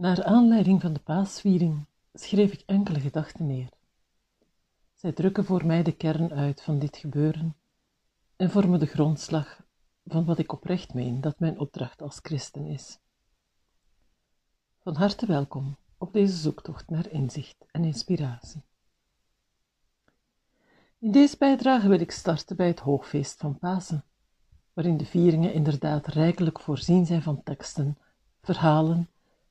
Naar aanleiding van de paasviering schreef ik enkele gedachten neer. Zij drukken voor mij de kern uit van dit gebeuren en vormen de grondslag van wat ik oprecht meen dat mijn opdracht als christen is. Van harte welkom op deze zoektocht naar inzicht en inspiratie. In deze bijdrage wil ik starten bij het hoogfeest van Pasen, waarin de vieringen inderdaad rijkelijk voorzien zijn van teksten, verhalen,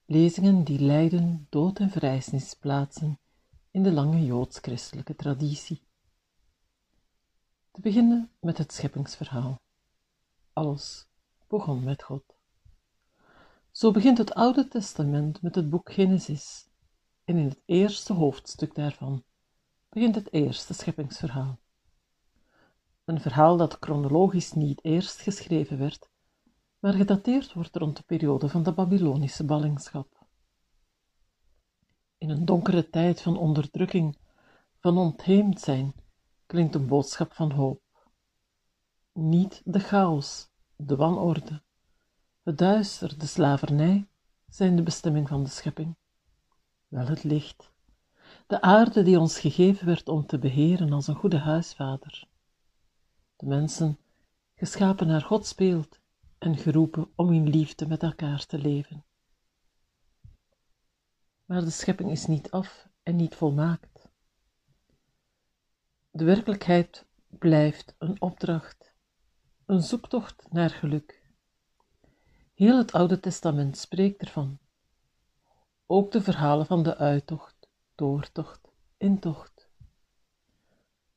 lezingen die lijden, dood en verrijzenis plaatsen in de lange joods-christelijke traditie. Te beginnen met het scheppingsverhaal. Alles begon met God. Zo begint het Oude Testament met het boek Genesis, en in het eerste hoofdstuk daarvan begint het eerste scheppingsverhaal. Een verhaal dat chronologisch niet eerst geschreven werd, maar gedateerd wordt rond de periode van de Babylonische ballingschap. In een donkere tijd van onderdrukking, van ontheemd zijn, klinkt een boodschap van hoop. Niet de chaos, de wanorde, het duister, de slavernij zijn de bestemming van de schepping. Wel het licht, de aarde die ons gegeven werd om te beheren als een goede huisvader. De mensen, geschapen naar Gods beeld en geroepen om in liefde met elkaar te leven. Maar de schepping is niet af en niet volmaakt. De werkelijkheid blijft een opdracht, een zoektocht naar geluk. Heel het Oude Testament spreekt ervan. Ook de verhalen van de uittocht, doortocht, intocht.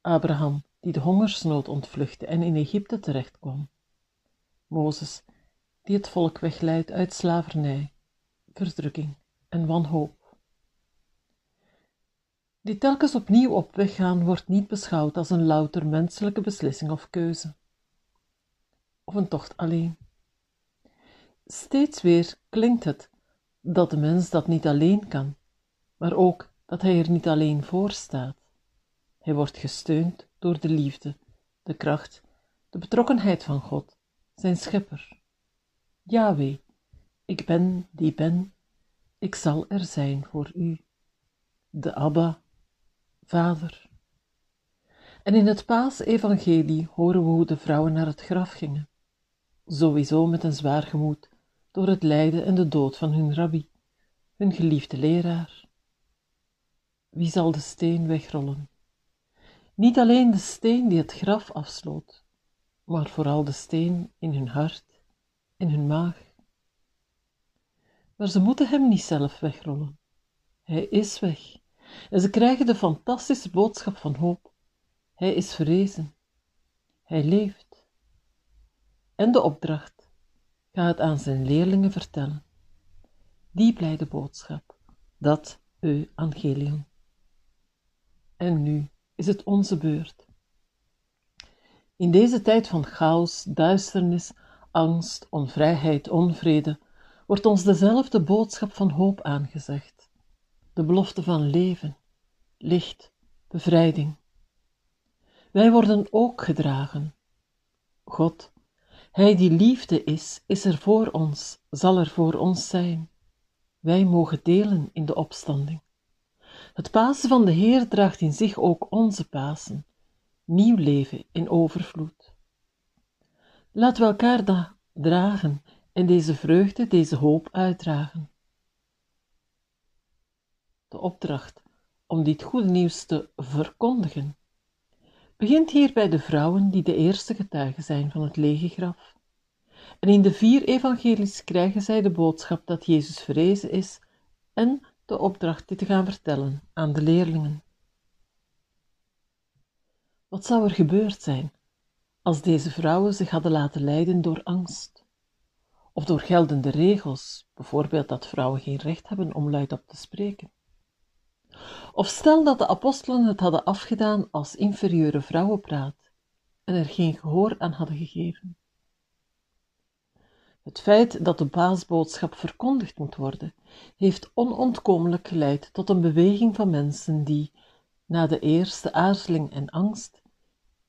Abraham, die de hongersnood ontvluchtte en in Egypte terechtkwam. Mozes, die het volk wegleidt uit slavernij, verdrukking en wanhoop. Die telkens opnieuw op weg gaan, wordt niet beschouwd als een louter menselijke beslissing of keuze, of een tocht alleen. Steeds weer klinkt het dat de mens dat niet alleen kan, maar ook dat hij er niet alleen voor staat. Hij wordt gesteund door de liefde, de kracht, de betrokkenheid van God, zijn schepper. Yahweh, ik ben die ben, ik zal er zijn voor u. De Abba, Vader. En in het Paasevangelie horen we hoe de vrouwen naar het graf gingen, sowieso met een zwaar gemoed, door het lijden en de dood van hun rabbi, hun geliefde leraar. Wie zal de steen wegrollen? Niet alleen de steen die het graf afsloot, maar vooral de steen in hun hart, in hun maag. Maar ze moeten hem niet zelf wegrollen. Hij is weg. En ze krijgen de fantastische boodschap van hoop. Hij is verrezen. Hij leeft. En de opdracht ga het aan zijn leerlingen vertellen. Die blijde boodschap, dat evangelium. En nu is het onze beurt. In deze tijd van chaos, duisternis, angst, onvrijheid, onvrede, wordt ons dezelfde boodschap van hoop aangezegd. De belofte van leven, licht, bevrijding. Wij worden ook gedragen. God hij die liefde is, is er voor ons, zal er voor ons zijn. Wij mogen delen in de opstanding. Het Pasen van de Heer draagt in zich ook onze Pasen, nieuw leven in overvloed. Laten we elkaar dragen en deze vreugde, deze hoop uitdragen. De opdracht om dit goede nieuws te verkondigen begint hier bij de vrouwen die de eerste getuigen zijn van het lege graf. En in de vier evangelies krijgen zij de boodschap dat Jezus verrezen is en de opdracht dit te gaan vertellen aan de leerlingen. Wat zou er gebeurd zijn als deze vrouwen zich hadden laten leiden door angst? Of door geldende regels, bijvoorbeeld dat vrouwen geen recht hebben om luidop te spreken? Of stel dat de apostelen het hadden afgedaan als inferieure vrouwenpraat en er geen gehoor aan hadden gegeven. Het feit dat de baasboodschap verkondigd moet worden, heeft onontkomelijk geleid tot een beweging van mensen die, na de eerste aarzeling en angst,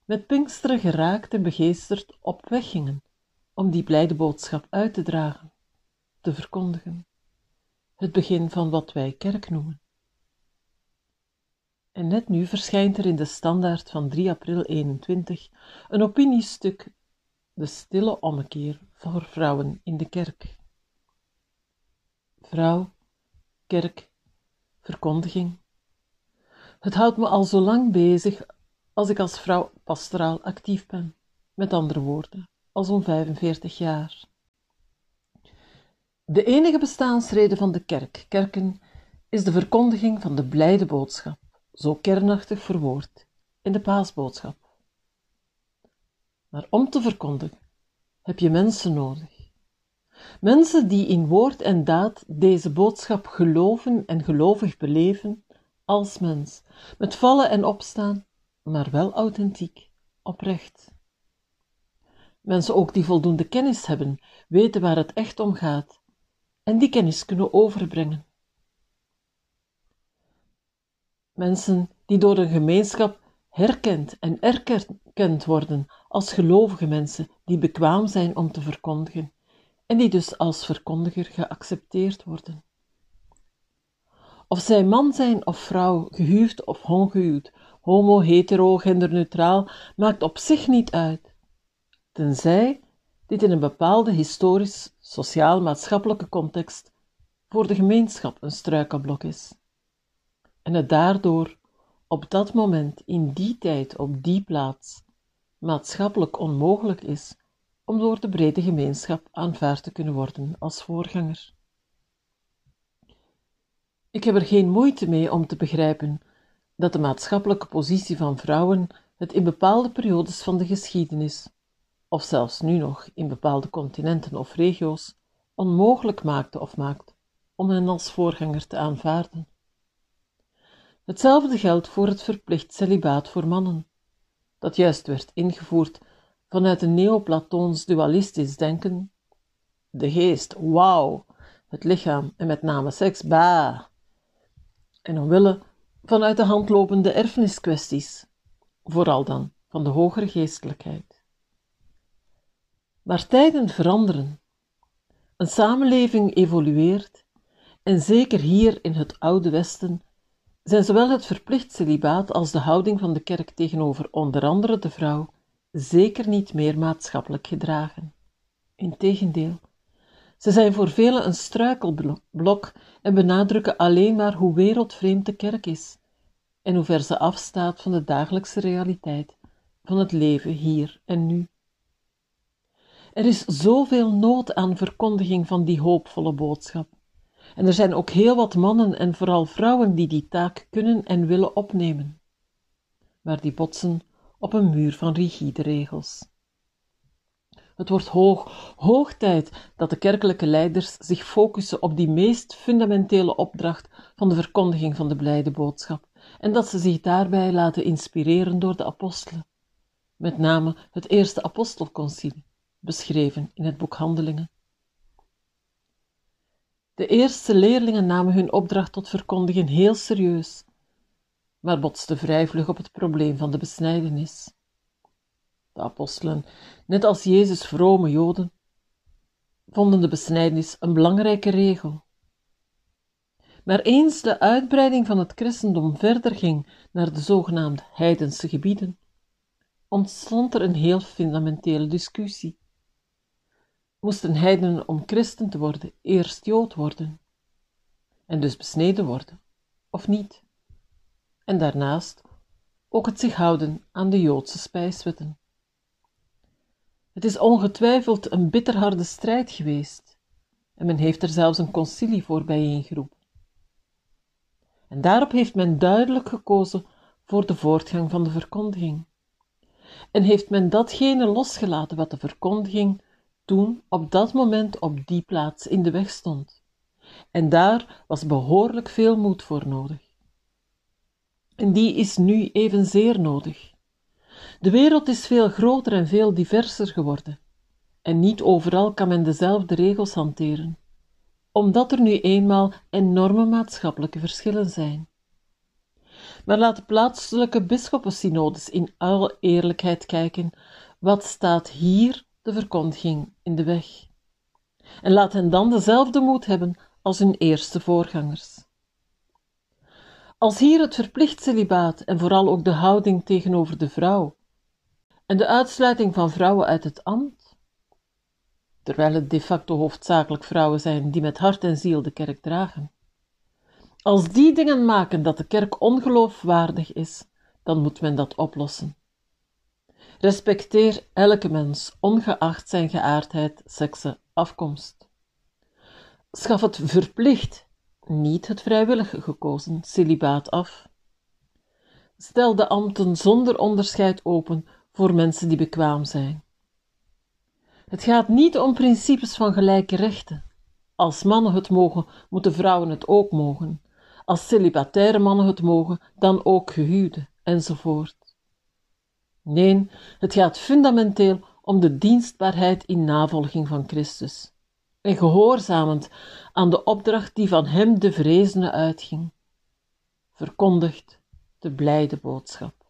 met Pinksteren geraakt en begeesterd op weg gingen om die blijde boodschap uit te dragen, te verkondigen het begin van wat wij kerk noemen. En net nu verschijnt er in de standaard van 3 april 21 een opiniestuk De stille ommekeer voor vrouwen in de kerk. Vrouw, kerk, verkondiging. Het houdt me al zo lang bezig als ik als vrouw pastoraal actief ben. Met andere woorden, al zo'n 45 jaar. De enige bestaansreden van de kerk, kerken, is de verkondiging van de blijde boodschap, zo kernachtig verwoord in de paasboodschap. Maar om te verkondigen heb je mensen nodig. Mensen die in woord en daad deze boodschap geloven en gelovig beleven als mens, met vallen en opstaan, maar wel authentiek, oprecht. Mensen ook die voldoende kennis hebben, weten waar het echt om gaat en die kennis kunnen overbrengen. Mensen die door een gemeenschap herkend en erkend worden als gelovige mensen die bekwaam zijn om te verkondigen en die dus als verkondiger geaccepteerd worden. Of zij man zijn of vrouw, gehuwd of ongehuwd, homo, hetero, genderneutraal, maakt op zich niet uit, tenzij dit in een bepaalde historisch, sociaal-maatschappelijke context voor de gemeenschap een struikelblok is. En het daardoor op dat moment, in die tijd, op die plaats, maatschappelijk onmogelijk is om door de brede gemeenschap aanvaard te kunnen worden als voorganger. Ik heb er geen moeite mee om te begrijpen dat de maatschappelijke positie van vrouwen het in bepaalde periodes van de geschiedenis, of zelfs nu nog in bepaalde continenten of regio's, onmogelijk maakte of maakt om hen als voorganger te aanvaarden. Hetzelfde geldt voor het verplicht celibaat voor mannen, dat juist werd ingevoerd vanuit een neoplatoons dualistisch denken. De geest, wauw, het lichaam en met name seks, bah. En omwille vanuit de hand lopende erfeniskwesties, vooral dan van de hogere geestelijkheid. Maar tijden veranderen, een samenleving evolueert, en zeker hier in het Oude Westen zijn zowel het verplicht celibaat als de houding van de kerk tegenover onder andere de vrouw zeker niet meer maatschappelijk gedragen. Integendeel, ze zijn voor velen een struikelblok en benadrukken alleen maar hoe wereldvreemd de kerk is en hoe ver ze afstaat van de dagelijkse realiteit van het leven hier en nu. Er is zoveel nood aan verkondiging van die hoopvolle boodschap. En er zijn ook heel wat mannen en vooral vrouwen die die taak kunnen en willen opnemen. Maar die botsen op een muur van rigide regels. Het wordt hoog, hoog tijd dat de kerkelijke leiders zich focussen op die meest fundamentele opdracht van de verkondiging van de blijde boodschap en dat ze zich daarbij laten inspireren door de apostelen, met name het eerste apostelconcilie, beschreven in het boek Handelingen. De eerste leerlingen namen hun opdracht tot verkondigen heel serieus, maar botsten vrij vlug op het probleem van de besnijdenis. De apostelen, net als Jezus' vrome Joden, vonden de besnijdenis een belangrijke regel. Maar eens de uitbreiding van het christendom verder ging naar de zogenaamde heidense gebieden, ontstond er een heel fundamentele discussie. Moesten heidenen om christen te worden eerst jood worden, en dus besneden worden, of niet? En daarnaast ook het zich houden aan de joodse spijswetten. Het is ongetwijfeld een bitterharde strijd geweest, en men heeft er zelfs een concilie voor bijeengeroepen. En daarop heeft men duidelijk gekozen voor de voortgang van de verkondiging. En heeft men datgene losgelaten wat de verkondiging toen op dat moment op die plaats in de weg stond. En daar was behoorlijk veel moed voor nodig. En die is nu evenzeer nodig. De wereld is veel groter en veel diverser geworden, en niet overal kan men dezelfde regels hanteren, omdat er nu eenmaal enorme maatschappelijke verschillen zijn. Maar laat de plaatselijke bisschoppensynodes in alle eerlijkheid kijken, wat staat hier de verkondiging in de weg? En laat hen dan dezelfde moed hebben als hun eerste voorgangers. Als hier het verplicht celibaat en vooral ook de houding tegenover de vrouw en de uitsluiting van vrouwen uit het ambt, terwijl het de facto hoofdzakelijk vrouwen zijn die met hart en ziel de kerk dragen, als die dingen maken dat de kerk ongeloofwaardig is, dan moet men dat oplossen. Respecteer elke mens, ongeacht zijn geaardheid, sekse, afkomst. Schaf het verplicht, niet het vrijwillig gekozen, celibaat af. Stel de ambten zonder onderscheid open voor mensen die bekwaam zijn. Het gaat niet om principes van gelijke rechten. Als mannen het mogen, moeten vrouwen het ook mogen. Als celibataire mannen het mogen, dan ook gehuwden, enzovoort. Nee, het gaat fundamenteel om de dienstbaarheid in navolging van Christus en gehoorzamend aan de opdracht die van hem de vrezene uitging, verkondigt de blijde boodschap.